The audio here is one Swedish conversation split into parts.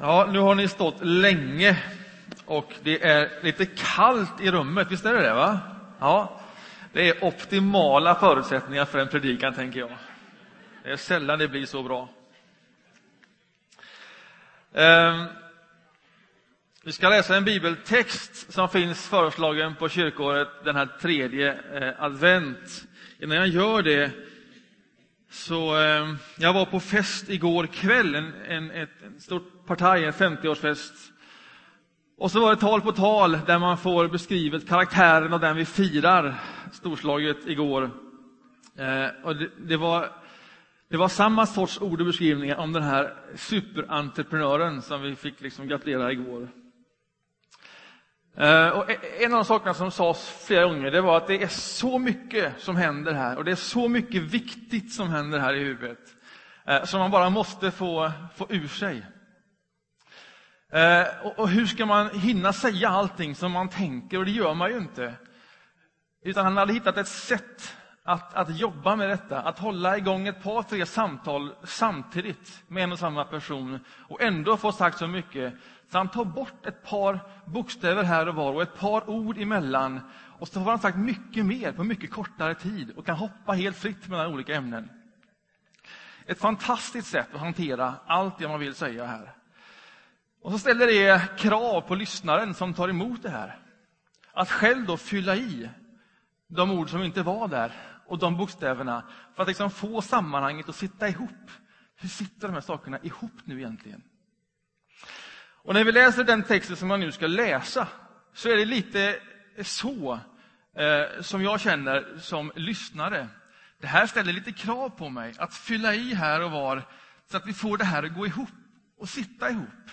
Ja, nu har ni stått länge och det är lite kallt i rummet, visst är det det? va? Ja, det är optimala förutsättningar för en predikan, tänker jag. Det är sällan det blir så bra. Ehm, vi ska läsa en bibeltext som finns föreslagen på kyrkåret den här tredje eh, advent. Innan jag gör det så eh, jag var på fest igår kväll, en, en, ett, en stort partaj, en 50-årsfest. Och så var det tal på tal där man får beskrivet karaktären av den vi firar storslaget igår. Eh, och det, det, var, det var samma sorts ord och beskrivningar om den här superentreprenören som vi fick liksom gratulera igår. Eh, och e- en av de sakerna som sades flera gånger det var att det är så mycket som händer här och det är så mycket viktigt som händer här i huvudet eh, som man bara måste få, få ur sig. Eh, och, och hur ska man hinna säga allting som man tänker? Och det gör man ju inte. Utan han hade hittat ett sätt att, att jobba med detta, att hålla igång ett par, tre samtal samtidigt med en och samma person och ändå få sagt så mycket så han tar bort ett par bokstäver här och var och ett par ord emellan. Och så har han sagt mycket mer på mycket kortare tid och kan hoppa helt fritt mellan olika ämnen. Ett fantastiskt sätt att hantera allt det man vill säga här. Och så ställer det krav på lyssnaren som tar emot det här. Att själv då fylla i de ord som inte var där och de bokstäverna för att liksom få sammanhanget att sitta ihop. Hur sitter de här sakerna ihop nu egentligen? Och när vi läser den texten som man nu ska läsa så är det lite så eh, som jag känner som lyssnare. Det här ställer lite krav på mig att fylla i här och var så att vi får det här att gå ihop och sitta ihop.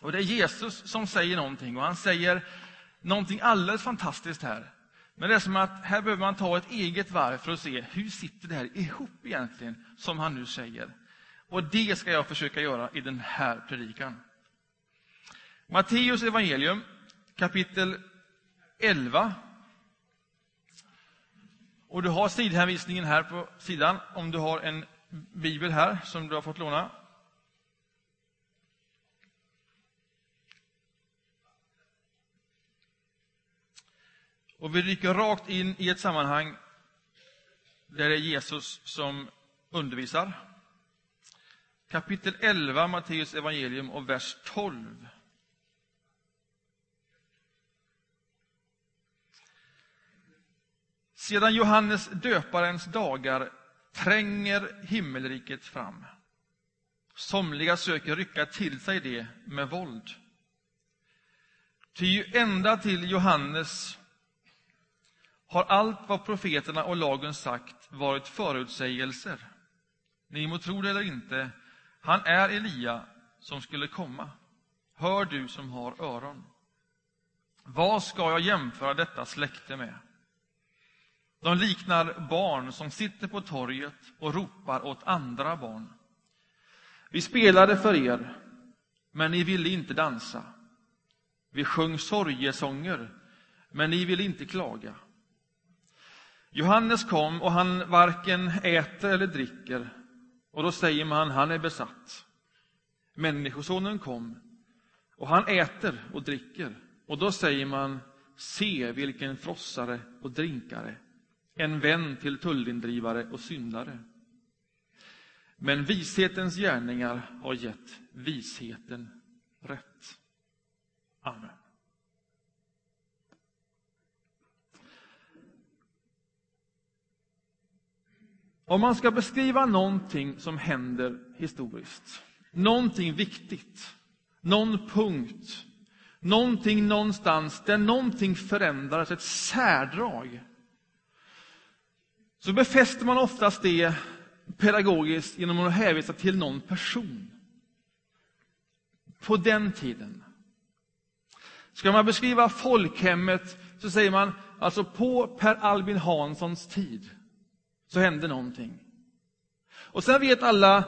Och det är Jesus som säger någonting och han säger någonting alldeles fantastiskt här. Men det är som att här behöver man ta ett eget varv för att se hur sitter det här ihop egentligen, som han nu säger. Och det ska jag försöka göra i den här predikan. Matteus evangelium kapitel 11. Och du har sidhänvisningen här på sidan om du har en bibel här som du har fått låna. Och vi dyker rakt in i ett sammanhang där det är Jesus som undervisar. Kapitel 11, Matteus evangelium och vers 12. Sedan Johannes döparens dagar tränger himmelriket fram. Somliga söker rycka till sig det med våld. Ty ända till Johannes har allt vad profeterna och lagen sagt varit förutsägelser. Ni må tro det eller inte, han är Elia som skulle komma. Hör du som har öron. Vad ska jag jämföra detta släkte med? De liknar barn som sitter på torget och ropar åt andra barn. Vi spelade för er, men ni ville inte dansa. Vi sjöng sorgesånger, men ni ville inte klaga. Johannes kom och han varken äter eller dricker, och då säger man han är besatt. Människosonen kom och han äter och dricker, och då säger man se vilken frossare och drinkare en vän till tullindrivare och syndare. Men vishetens gärningar har gett visheten rätt. Amen. Om man ska beskriva någonting som händer historiskt, någonting viktigt, någon punkt, någonting någonstans där någonting förändras, ett särdrag, så befäster man oftast det pedagogiskt genom att hänvisa till någon person. På den tiden. Ska man beskriva folkhemmet så säger man alltså på Per Albin Hanssons tid så hände någonting. Och sen vet alla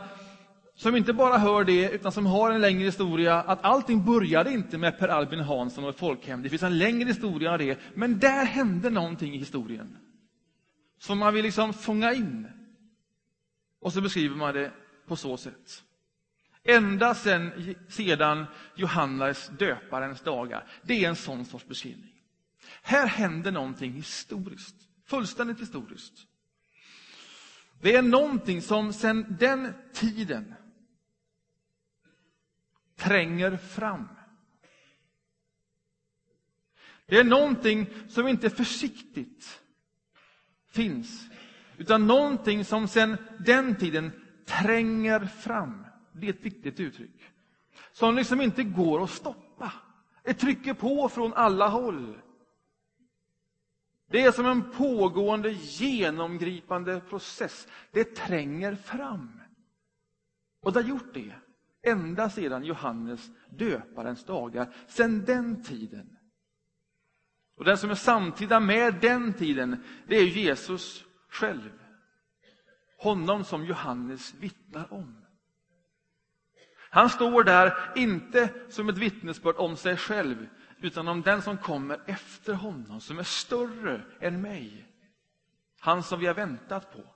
som inte bara hör det, utan som har en längre historia, att allting började inte med Per Albin Hansson och ett folkhem. Det finns en längre historia av det, men där hände någonting i historien som man vill liksom fånga in. Och så beskriver man det på så sätt. Ända sedan, sedan Johannes döparens dagar. Det är en sån sorts beskrivning. Här händer någonting historiskt, fullständigt historiskt. Det är någonting som sedan den tiden tränger fram. Det är någonting som inte försiktigt finns, utan någonting som sedan den tiden tränger fram. Det är ett viktigt uttryck. Som liksom inte går att stoppa. Det trycker på från alla håll. Det är som en pågående, genomgripande process. Det tränger fram. Och det har gjort det ända sedan Johannes döparens dagar, sedan den tiden. Och den som är samtida med den tiden, det är Jesus själv. Honom som Johannes vittnar om. Han står där, inte som ett vittnesbörd om sig själv, utan om den som kommer efter honom, som är större än mig. Han som vi har väntat på.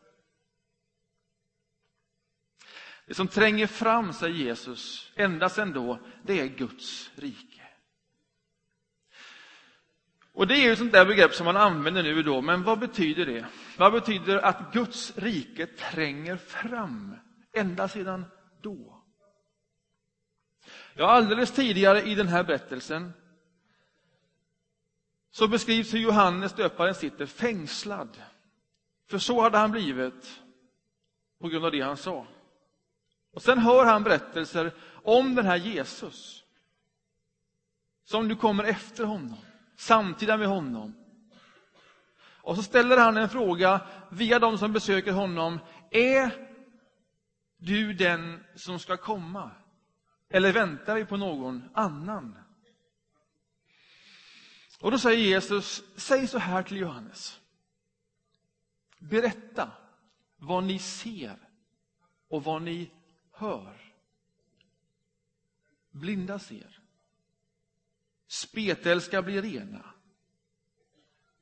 Det som tränger fram, säger Jesus, ända sedan då, det är Guds rike. Och Det är ju ett sånt där begrepp som man använder nu och då, men vad betyder det? Vad betyder att Guds rike tränger fram, ända sedan då? Ja, alldeles tidigare i den här berättelsen så beskrivs hur Johannes döparen sitter fängslad. För så hade han blivit på grund av det han sa. Och sen hör han berättelser om den här Jesus som nu kommer efter honom, samtida med honom. Och så ställer han en fråga via de som besöker honom. Är du den som ska komma? Eller väntar vi på någon annan? Och då säger Jesus, säg så här till Johannes. Berätta vad ni ser och vad ni hör. Blinda ser. Spetälska blir rena.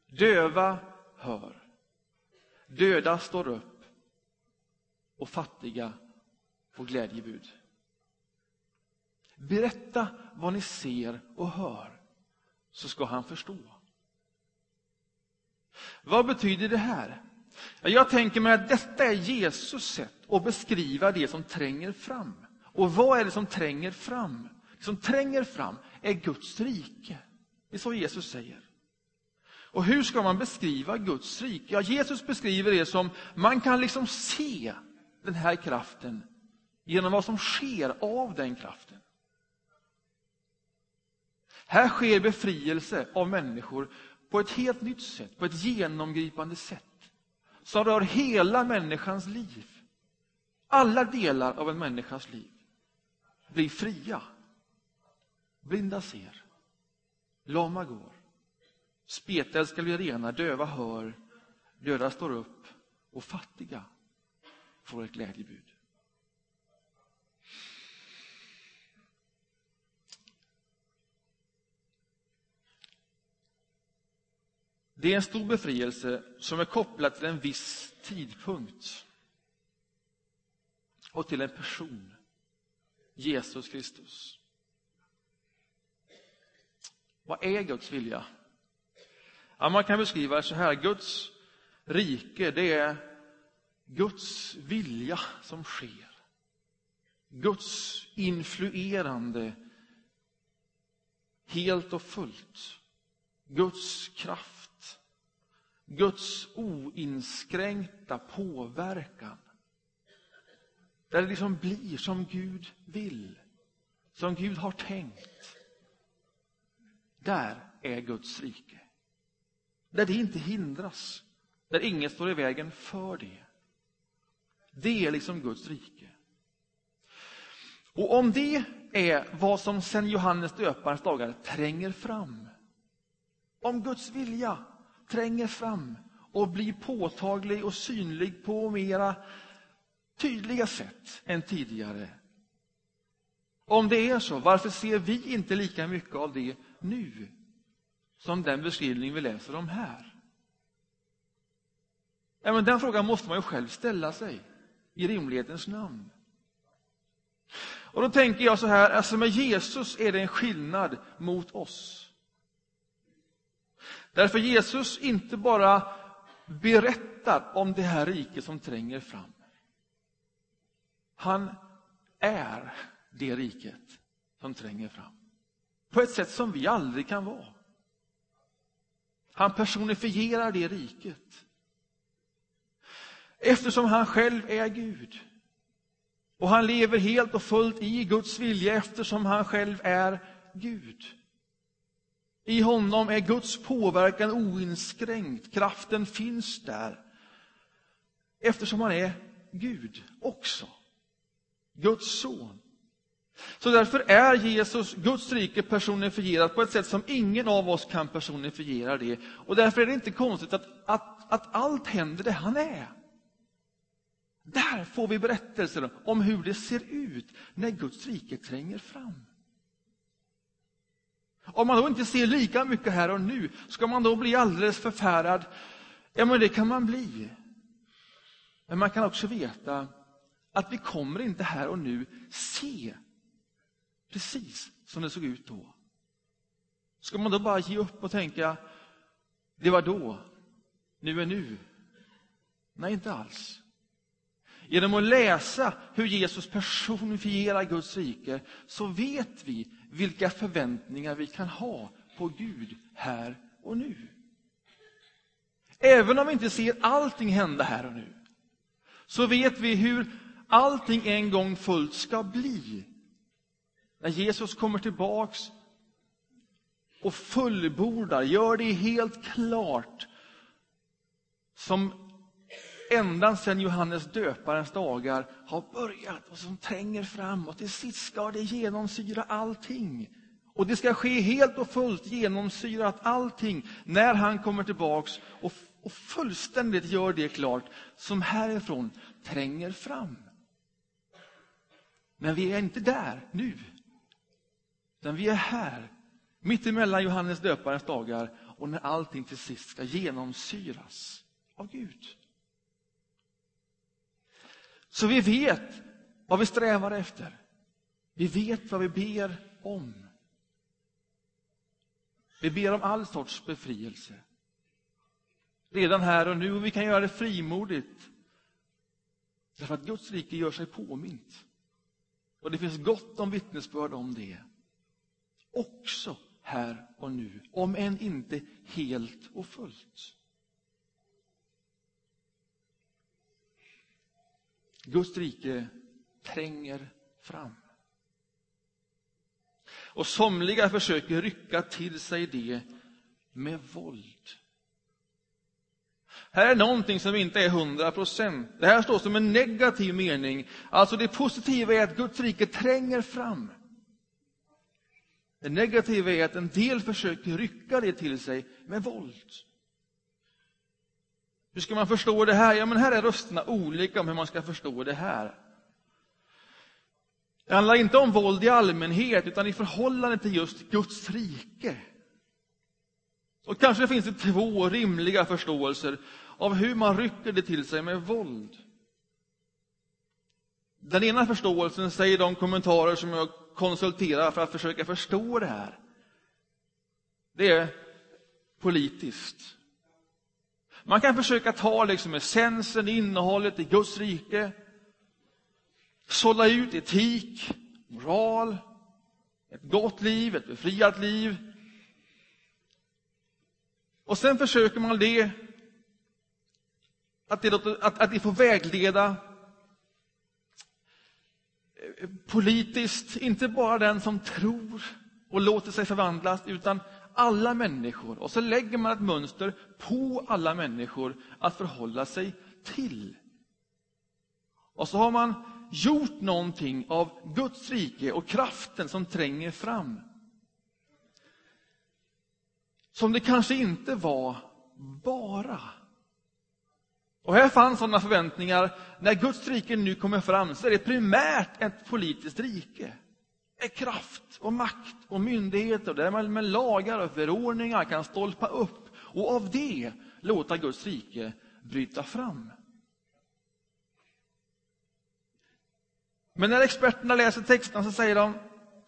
Döva hör. Döda står upp. Och fattiga får glädjebud. Berätta vad ni ser och hör, så ska han förstå. Vad betyder det här? Jag tänker mig att detta är Jesus sätt att beskriva det som tränger fram. Och vad är det som tränger fram? Det som tränger fram är Guds rike. Det är så Jesus säger. Och hur ska man beskriva Guds rike? Ja, Jesus beskriver det som man kan liksom se den här kraften genom vad som sker av den kraften. Här sker befrielse av människor på ett helt nytt sätt, på ett genomgripande sätt som rör hela människans liv. Alla delar av en människas liv blir fria. Blinda ser, lama går, spetälska blir rena, döva hör, döda står upp och fattiga får ett glädjebud. Det är en stor befrielse som är kopplad till en viss tidpunkt och till en person, Jesus Kristus. Vad är Guds vilja? Ja, man kan beskriva det så här, Guds rike, det är Guds vilja som sker. Guds influerande helt och fullt. Guds kraft Guds oinskränkta påverkan. Där det liksom blir som Gud vill, som Gud har tänkt. Där är Guds rike. Där det inte hindras, där inget står i vägen för det. Det är liksom Guds rike. Och om det är vad som sen Johannes döparens dagar tränger fram, om Guds vilja tränger fram och blir påtaglig och synlig på mera tydliga sätt än tidigare. Om det är så, varför ser vi inte lika mycket av det nu som den beskrivning vi läser om här? Även den frågan måste man ju själv ställa sig i rimlighetens namn. Och då tänker jag så här, alltså med Jesus är det en skillnad mot oss. Därför Jesus inte bara berättar om det här riket som tränger fram. Han är det riket som tränger fram. På ett sätt som vi aldrig kan vara. Han personifierar det riket. Eftersom han själv är Gud. Och han lever helt och fullt i Guds vilja eftersom han själv är Gud. I honom är Guds påverkan oinskränkt, kraften finns där. Eftersom han är Gud också. Guds son. Så därför är Jesus, Guds rike, personifierat på ett sätt som ingen av oss kan personifiera det. Och därför är det inte konstigt att, att, att allt händer där han är. Där får vi berättelser om hur det ser ut när Guds rike tränger fram. Om man då inte ser lika mycket här och nu, ska man då bli alldeles förfärad? Ja, men det kan man bli. Men man kan också veta att vi kommer inte här och nu se precis som det såg ut då. Ska man då bara ge upp och tänka, det var då, nu är nu? Nej, inte alls. Genom att läsa hur Jesus personifierar Guds rike så vet vi vilka förväntningar vi kan ha på Gud här och nu. Även om vi inte ser allting hända här och nu, så vet vi hur allting en gång fullt ska bli. När Jesus kommer tillbaks och fullbordar, gör det helt klart, som ända sedan Johannes döparens dagar har börjat och som tränger fram och till sist ska det genomsyra allting. Och det ska ske helt och fullt genomsyrat allting när han kommer tillbaks och, och fullständigt gör det klart som härifrån tränger fram. Men vi är inte där nu. Utan vi är här, mitt emellan Johannes döparens dagar och när allting till sist ska genomsyras av Gud. Så vi vet vad vi strävar efter. Vi vet vad vi ber om. Vi ber om all sorts befrielse. Redan här och nu, och vi kan göra det frimodigt. Därför att Guds rike gör sig påmint. Och det finns gott om vittnesbörd om det. Också här och nu, om än inte helt och fullt. Guds rike tränger fram. Och somliga försöker rycka till sig det med våld. Här är någonting som inte är hundra procent. Det här står som en negativ mening. Alltså det positiva är att Guds rike tränger fram. Det negativa är att en del försöker rycka det till sig med våld. Hur ska man förstå det här? Ja, men här är rösterna olika om hur man ska förstå det här. Det handlar inte om våld i allmänhet, utan i förhållande till just Guds rike. Och kanske finns det två rimliga förståelser av hur man rycker det till sig med våld. Den ena förståelsen säger de kommentarer som jag konsulterar för att försöka förstå det här. Det är politiskt. Man kan försöka ta liksom essensen, innehållet i Guds rike, sålla ut etik, moral, ett gott liv, ett befriat liv. Och sen försöker man det, att det, att, att det får vägleda politiskt, inte bara den som tror och låter sig förvandlas, utan alla människor och så lägger man ett mönster på alla människor att förhålla sig till. Och så har man gjort någonting av Guds rike och kraften som tränger fram. Som det kanske inte var bara. Och här fanns sådana förväntningar. När Guds rike nu kommer fram så är det primärt ett politiskt rike med kraft och makt och myndigheter, där man med lagar och förordningar kan stolpa upp och av det låta Guds rike bryta fram. Men när experterna läser texterna så säger de,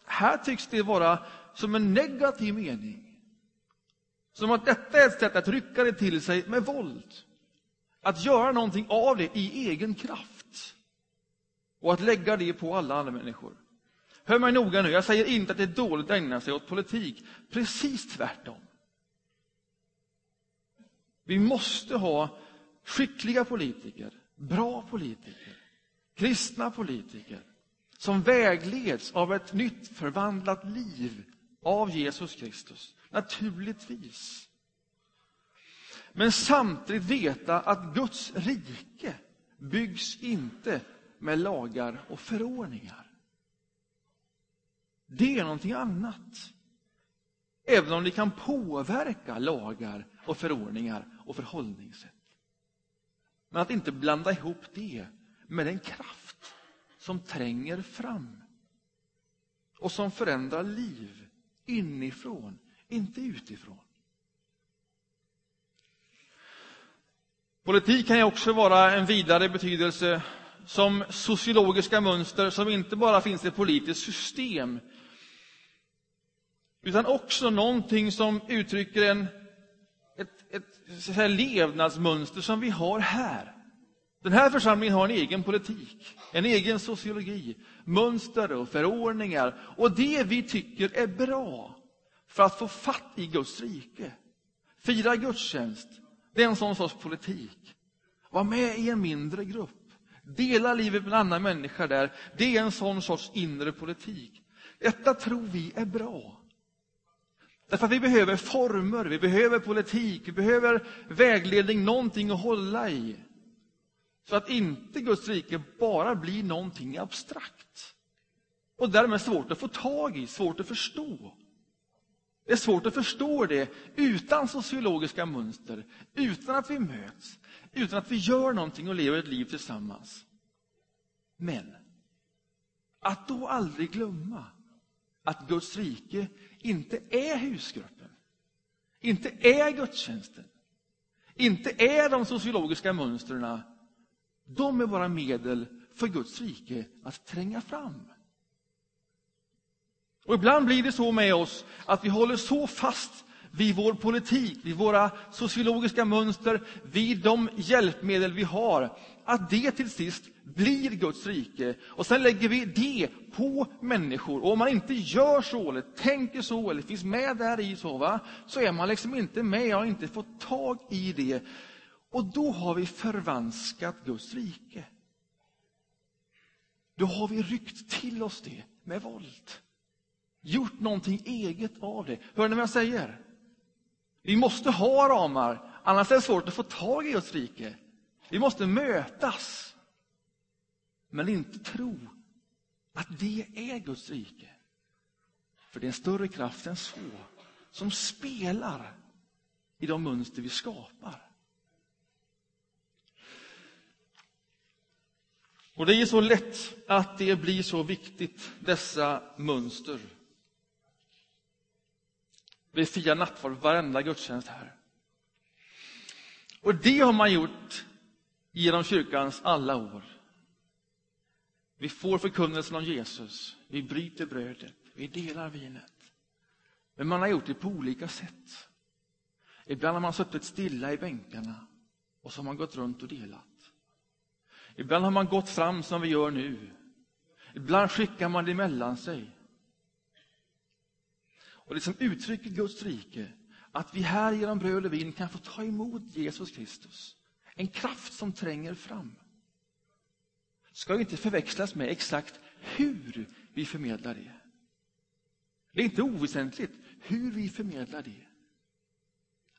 här tycks det vara som en negativ mening. Som att detta är ett sätt att rycka det till sig med våld. Att göra någonting av det i egen kraft. Och att lägga det på alla andra människor. Hör mig noga nu, jag säger inte att det är dåligt att ägna sig åt politik. Precis tvärtom. Vi måste ha skickliga politiker, bra politiker, kristna politiker som vägleds av ett nytt förvandlat liv av Jesus Kristus. Naturligtvis. Men samtidigt veta att Guds rike byggs inte med lagar och förordningar. Det är någonting annat. Även om det kan påverka lagar och förordningar och förhållningssätt. Men att inte blanda ihop det med den kraft som tränger fram och som förändrar liv inifrån, inte utifrån. Politik kan ju också vara en vidare betydelse som sociologiska mönster som inte bara finns i ett politiskt system utan också någonting som uttrycker en, ett, ett säga, levnadsmönster som vi har här. Den här församlingen har en egen politik, en egen sociologi, mönster och förordningar och det vi tycker är bra för att få fatt i Guds rike. Fira gudstjänst, det är en sån sorts politik. Var med i en mindre grupp, dela livet med en annan människa där, det är en sån sorts inre politik. Detta tror vi är bra. Därför att vi behöver former, vi behöver politik, vi behöver vägledning, någonting att hålla i. Så att inte Guds rike bara blir någonting abstrakt. Och därmed svårt att få tag i, svårt att förstå. Det är svårt att förstå det utan sociologiska mönster, utan att vi möts, utan att vi gör någonting och lever ett liv tillsammans. Men att då aldrig glömma att Guds rike inte är husgruppen, inte är gudstjänsten, inte är de sociologiska mönstren. De är bara medel för Guds rike att tränga fram. Och ibland blir det så med oss att vi håller så fast vid vår politik, vid våra sociologiska mönster, vid de hjälpmedel vi har, att det till sist blir Guds rike. Och sen lägger vi det på människor. Och om man inte gör så, eller tänker så, eller finns med där i så, va? så är man liksom inte med, har inte fått tag i det. Och då har vi förvanskat Guds rike. Då har vi ryckt till oss det med våld. Gjort någonting eget av det. Hör ni vad jag säger? Vi måste ha ramar, annars är det svårt att få tag i Guds rike. Vi måste mötas. Men inte tro att det är Guds rike. För det är en större kraft än så, som spelar i de mönster vi skapar. Och det är så lätt att det blir så viktigt, dessa mönster. Vi firar nattvard varenda gudstjänst här. Och det har man gjort genom kyrkans alla år. Vi får förkunnelsen om Jesus, vi bryter brödet, vi delar vinet. Men man har gjort det på olika sätt. Ibland har man suttit stilla i bänkarna och så har man gått runt och delat. Ibland har man gått fram som vi gör nu. Ibland skickar man det mellan sig. Och det som uttrycker Guds rike, att vi här genom bröd och vin kan få ta emot Jesus Kristus. En kraft som tränger fram. Ska inte förväxlas med exakt hur vi förmedlar det. Det är inte oväsentligt hur vi förmedlar det.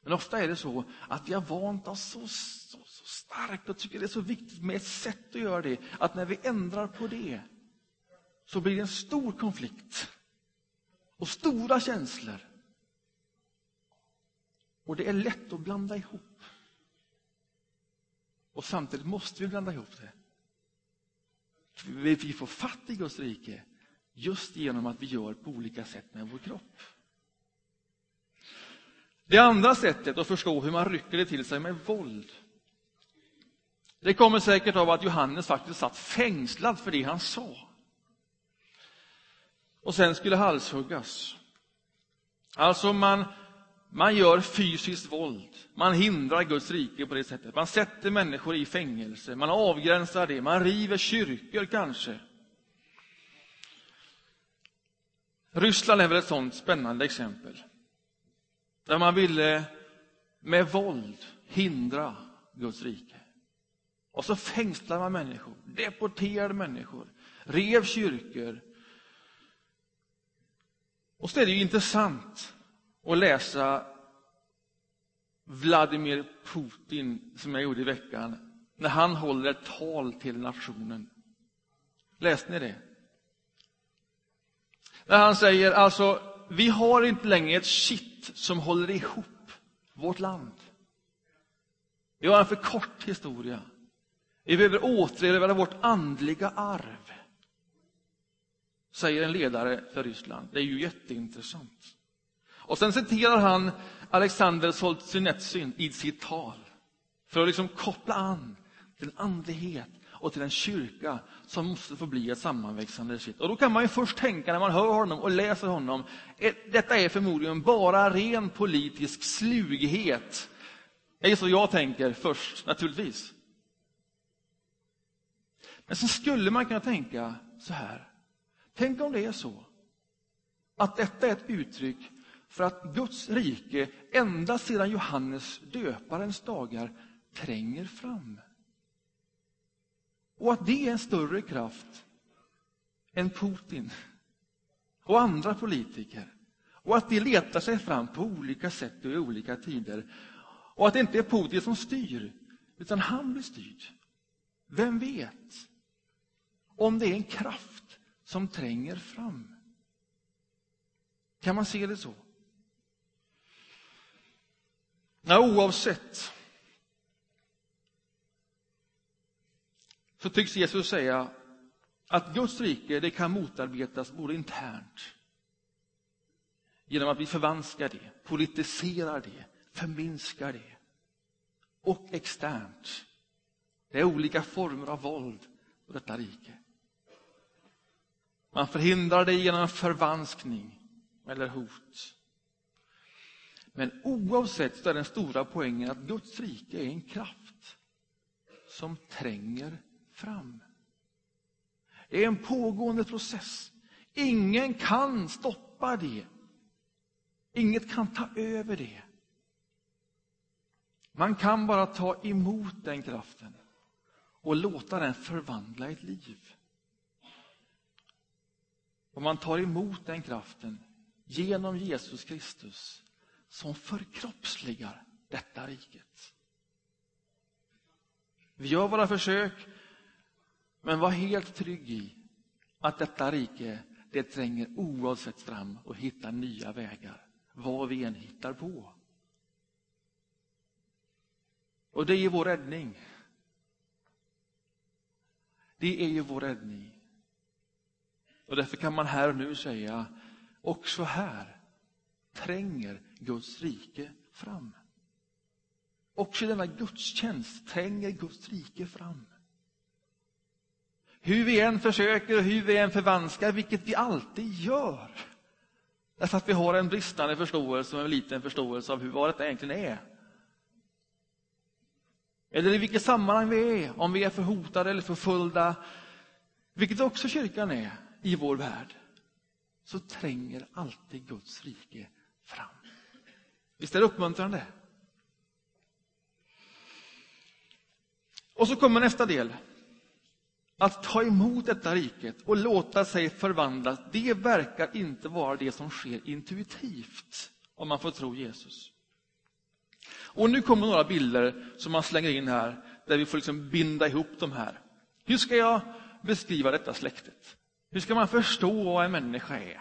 Men ofta är det så att vi har vant oss så, så, så starkt och tycker det är så viktigt med ett sätt att göra det, att när vi ändrar på det så blir det en stor konflikt och stora känslor. Och det är lätt att blanda ihop. Och samtidigt måste vi blanda ihop det. Vi får fatt i Guds rike just genom att vi gör på olika sätt med vår kropp. Det andra sättet att förstå hur man rycker det till sig med våld det kommer säkert av att Johannes faktiskt satt fängslad för det han sa och sen skulle halshuggas. Alltså man, man gör fysiskt våld. Man hindrar Guds rike på det sättet. Man sätter människor i fängelse, man avgränsar det, man river kyrkor kanske. Ryssland är väl ett sådant spännande exempel. Där man ville med våld hindra Guds rike. Och så fängslade man människor, deporterade människor, rev kyrkor. Och så är det ju intressant att läsa Vladimir Putin, som jag gjorde i veckan, när han håller ett tal till nationen. Läste ni det? När han säger alltså, vi har inte längre ett kitt som håller ihop vårt land. Vi har en för kort historia. Vi behöver återerövra vårt andliga arv. Säger en ledare för Ryssland. Det är ju jätteintressant. Och sen citerar han Alexander Solzhenitsyn i sitt tal. För att liksom koppla an till en andlighet och till en kyrka som måste få bli ett sammanväxande kitt. Och då kan man ju först tänka när man hör honom och läser honom, eh, detta är förmodligen bara ren politisk slughet. Det är så jag tänker först, naturligtvis. Men så skulle man kunna tänka så här. Tänk om det är så att detta är ett uttryck för att Guds rike ända sedan Johannes döparens dagar tränger fram. Och att det är en större kraft än Putin och andra politiker. Och att det letar sig fram på olika sätt och i olika tider. Och att det inte är Putin som styr, utan han blir styrd. Vem vet? Om det är en kraft som tränger fram. Kan man se det så? Ja, oavsett så tycks Jesus säga att Guds rike det kan motarbetas både internt genom att vi förvanskar det, politiserar det, förminskar det och externt. Det är olika former av våld på detta rike. Man förhindrar det genom förvanskning eller hot. Men oavsett så är den stora poängen att Guds rike är en kraft som tränger fram. Det är en pågående process. Ingen kan stoppa det. Inget kan ta över det. Man kan bara ta emot den kraften och låta den förvandla ett liv. Och man tar emot den kraften genom Jesus Kristus som förkroppsligar detta riket. Vi gör våra försök, men var helt trygg i att detta rike, det tränger oavsett fram och hittar nya vägar, vad vi än hittar på. Och det är vår räddning. Det är ju vår räddning. Och därför kan man här och nu säga, också här tränger Guds rike fram. Också i denna gudstjänst tränger Guds rike fram. Hur vi än försöker och hur vi än förvanskar, vilket vi alltid gör. Därför att vi har en bristande förståelse och en liten förståelse av hur vad detta egentligen är. Eller i vilket sammanhang vi är, om vi är förhotade eller förföljda, vilket också kyrkan är i vår värld, så tränger alltid Guds rike fram. Visst är det uppmuntrande? Och så kommer nästa del. Att ta emot detta riket och låta sig förvandlas, det verkar inte vara det som sker intuitivt, om man får tro Jesus. Och nu kommer några bilder som man slänger in här, där vi får liksom binda ihop de här. Hur ska jag beskriva detta släktet? Hur ska man förstå vad en människa är?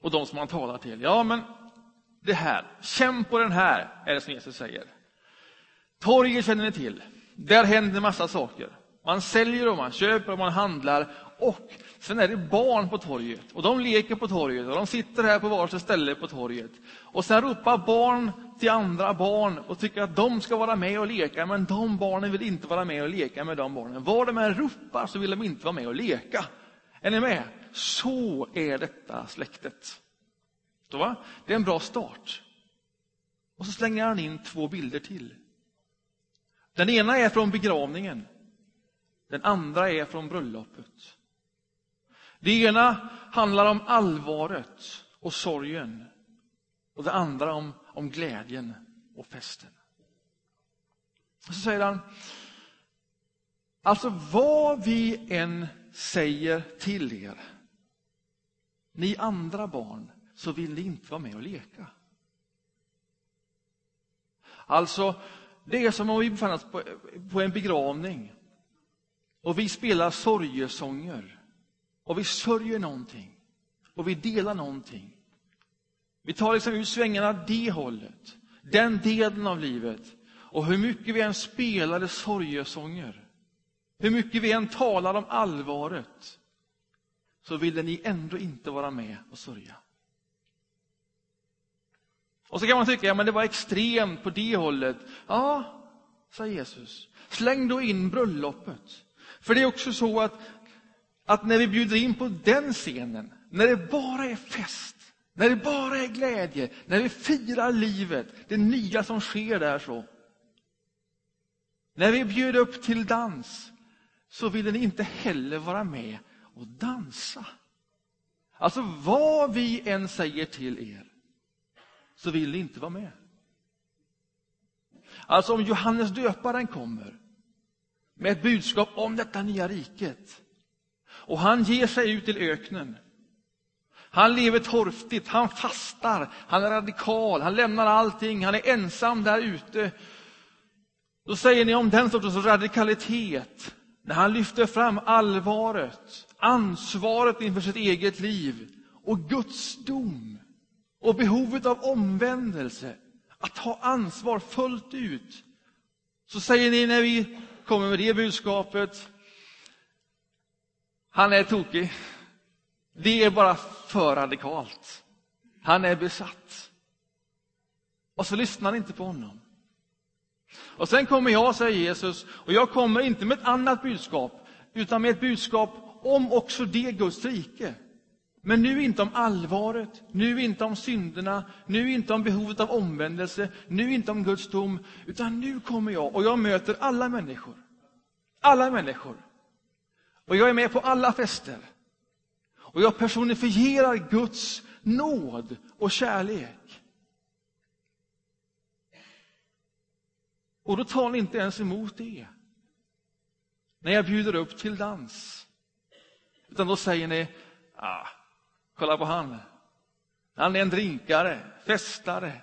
Och de som man talar till. Ja, men det här, känn på den här, är det som Jesus säger. Torget känner ni till. Där händer massa saker. Man säljer och man köper och man handlar. Och sen är det barn på torget. Och de leker på torget och de sitter här på varsitt ställe på torget. Och sen ropar barn till andra barn och tycker att de ska vara med och leka. Men de barnen vill inte vara med och leka med de barnen. Var de än ropar så vill de inte vara med och leka. Är ni med? Så är detta släktet. Så va? Det är en bra start. Och så slänger han in två bilder till. Den ena är från begravningen. Den andra är från bröllopet. Det ena handlar om allvaret och sorgen. Och det andra om, om glädjen och festen. Och så säger han, alltså vad vi än säger till er, ni andra barn, så vill ni inte vara med och leka. Alltså, det är som om vi befann oss på, på en begravning och vi spelar sorgesånger och vi sörjer någonting och vi delar någonting. Vi tar liksom ut svängarna det hållet, den delen av livet. Och hur mycket vi än spelade sorgesånger, hur mycket vi än talar om allvaret, så ville ni ändå inte vara med och sörja. Och så kan man tycka, ja men det var extremt på det hållet. Ja, sa Jesus. Släng då in bröllopet. För det är också så att, att när vi bjuder in på den scenen, när det bara är fest, när det bara är glädje, när vi firar livet, det nya som sker där så. När vi bjuder upp till dans, så ville ni inte heller vara med och dansa. Alltså vad vi än säger till er, så vill ni inte vara med. Alltså om Johannes döparen kommer med ett budskap om detta nya riket och han ger sig ut till öknen. Han lever torftigt, han fastar, han är radikal, han lämnar allting, han är ensam där ute. Då säger ni om den sortens radikalitet, när han lyfter fram allvaret, ansvaret inför sitt eget liv och Guds dom och behovet av omvändelse, att ta ansvar fullt ut. Så säger ni när vi kommer med det budskapet, han är tokig. Det är bara för radikalt. Han är besatt. Och så lyssnar ni inte på honom. Och sen kommer jag, säger Jesus, och jag kommer inte med ett annat budskap, utan med ett budskap om också det Guds rike. Men nu inte om allvaret, nu inte om synderna, nu inte om behovet av omvändelse, nu inte om Guds dom, utan nu kommer jag och jag möter alla människor. Alla människor. Och jag är med på alla fester. Och jag personifierar Guds nåd och kärlek. Och då tar ni inte ens emot det. När jag bjuder upp till dans. Utan då säger ni, ah, Kolla på han. Han är en drinkare, festare.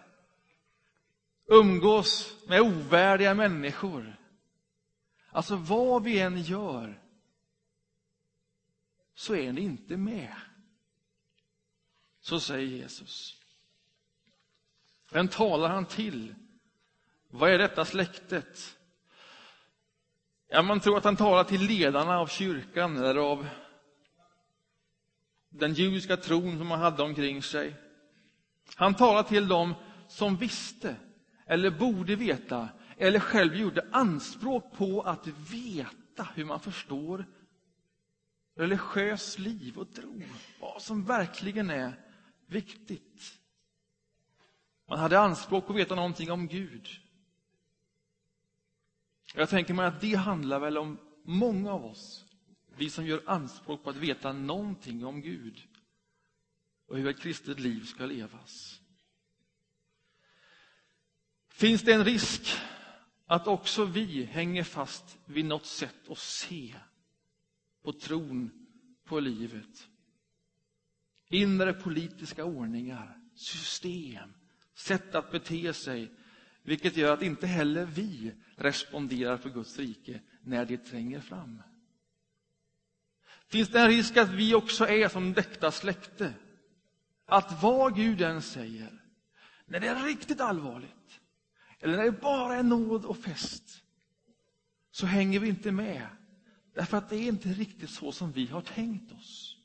Umgås med ovärdiga människor. Alltså vad vi än gör så är ni inte med. Så säger Jesus. Vem talar han till? Vad är detta släktet? Ja, man tror att han talar till ledarna av kyrkan eller av den judiska tron som han hade omkring sig. Han talar till dem som visste, eller borde veta, eller själv gjorde anspråk på att veta hur man förstår religiös liv och tro, vad som verkligen är viktigt. Man hade anspråk på att veta någonting om Gud. Jag tänker mig att det handlar väl om många av oss vi som gör anspråk på att veta någonting om Gud och hur ett kristet liv ska levas. Finns det en risk att också vi hänger fast vid något sätt att se på tron på livet? Inre politiska ordningar, system, sätt att bete sig, vilket gör att inte heller vi responderar för Guds rike när det tränger fram. Finns det en risk att vi också är som detta släkte? Att vad Gud än säger, när det är riktigt allvarligt, eller när det bara är nåd och fest, så hänger vi inte med. Därför att det är inte riktigt så som vi har tänkt oss.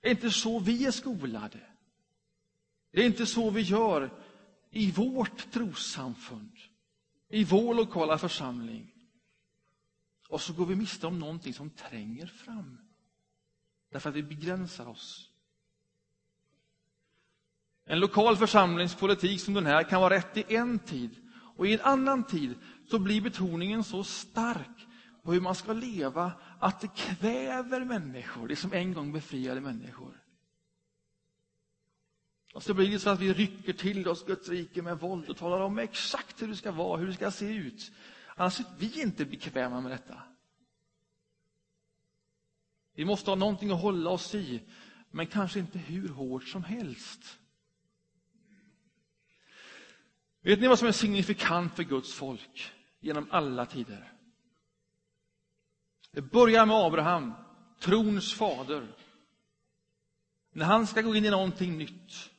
Det är inte så vi är skolade. Det är inte så vi gör i vårt trossamfund, i vår lokala församling. Och så går vi miste om någonting som tränger fram. Därför att vi begränsar oss. En lokal församlingspolitik som den här kan vara rätt i en tid och i en annan tid så blir betoningen så stark på hur man ska leva att det kväver människor, det som en gång befriade människor. Och så blir det så att vi rycker till oss Guds rike med våld och talar om exakt hur det ska vara, hur det ska se ut. Annars är vi inte bekväma med detta. Vi måste ha någonting att hålla oss i, men kanske inte hur hårt som helst. Vet ni vad som är signifikant för Guds folk genom alla tider? Det börjar med Abraham, trons fader. När han ska gå in i någonting nytt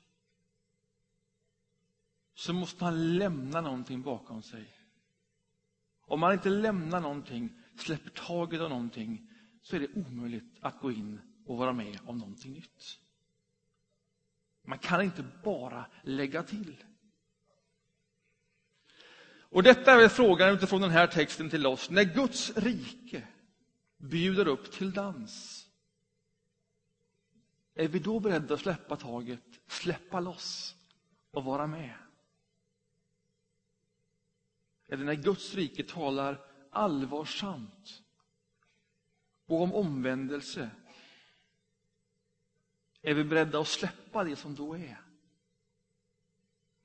så måste man lämna någonting bakom sig. Om man inte lämnar någonting, släpper taget av någonting, så är det omöjligt att gå in och vara med om någonting nytt. Man kan inte bara lägga till. Och detta är väl frågan utifrån den här texten till oss. När Guds rike bjuder upp till dans, är vi då beredda att släppa taget, släppa loss och vara med? Eller när Guds rike talar allvarsamt och om omvändelse, är vi beredda att släppa det som då är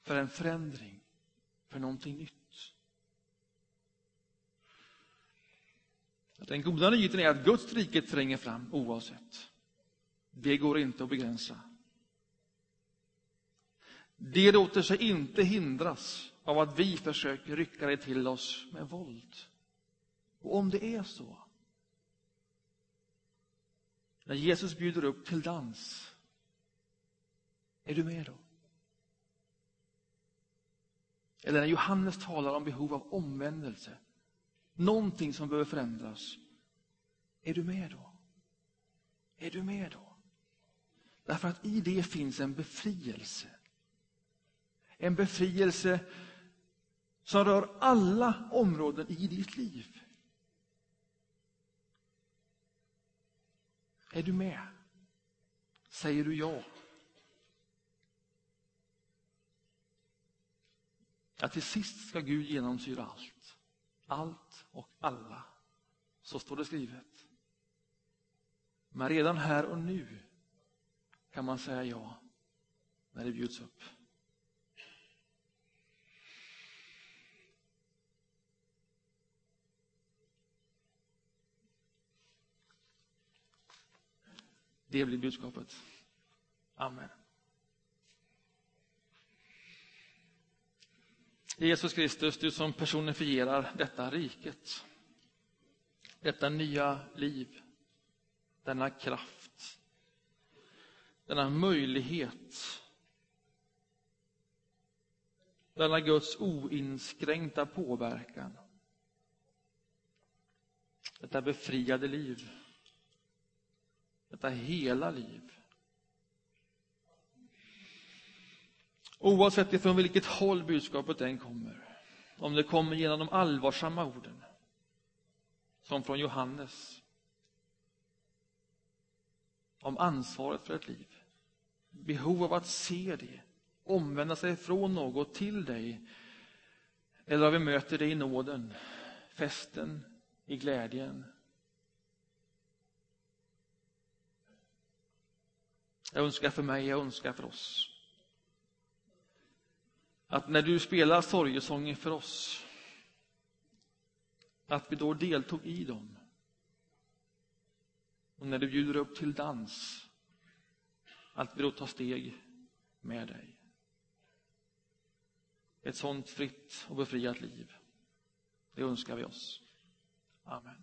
för en förändring, för någonting nytt? Den goda nyheten är att Guds rike tränger fram oavsett. Det går inte att begränsa. Det låter sig inte hindras av att vi försöker rycka det till oss med våld. Och om det är så, när Jesus bjuder upp till dans, är du med då? Eller när Johannes talar om behov av omvändelse, någonting som behöver förändras, är du med då? Är du med då? Därför att i det finns en befrielse. En befrielse som rör alla områden i ditt liv. Är du med? Säger du ja? Ja, till sist ska Gud genomsyra allt. Allt och alla. Så står det skrivet. Men redan här och nu kan man säga ja när det bjuds upp. Det blir budskapet. Amen. Jesus Kristus, du som personifierar detta riket. Detta nya liv, denna kraft, denna möjlighet. Denna Guds oinskränkta påverkan. Detta befriade liv detta hela liv. Oavsett ifrån vilket håll budskapet än kommer, om det kommer genom de allvarsamma orden, som från Johannes, om ansvaret för ett liv, behov av att se det, omvända sig från något till dig, eller om vi möter dig i nåden, festen, i glädjen, Jag önskar för mig, jag önskar för oss. Att när du spelar sorgesånger för oss, att vi då deltog i dem. Och när du bjuder upp till dans, att vi då tar steg med dig. Ett sånt fritt och befriat liv, det önskar vi oss. Amen.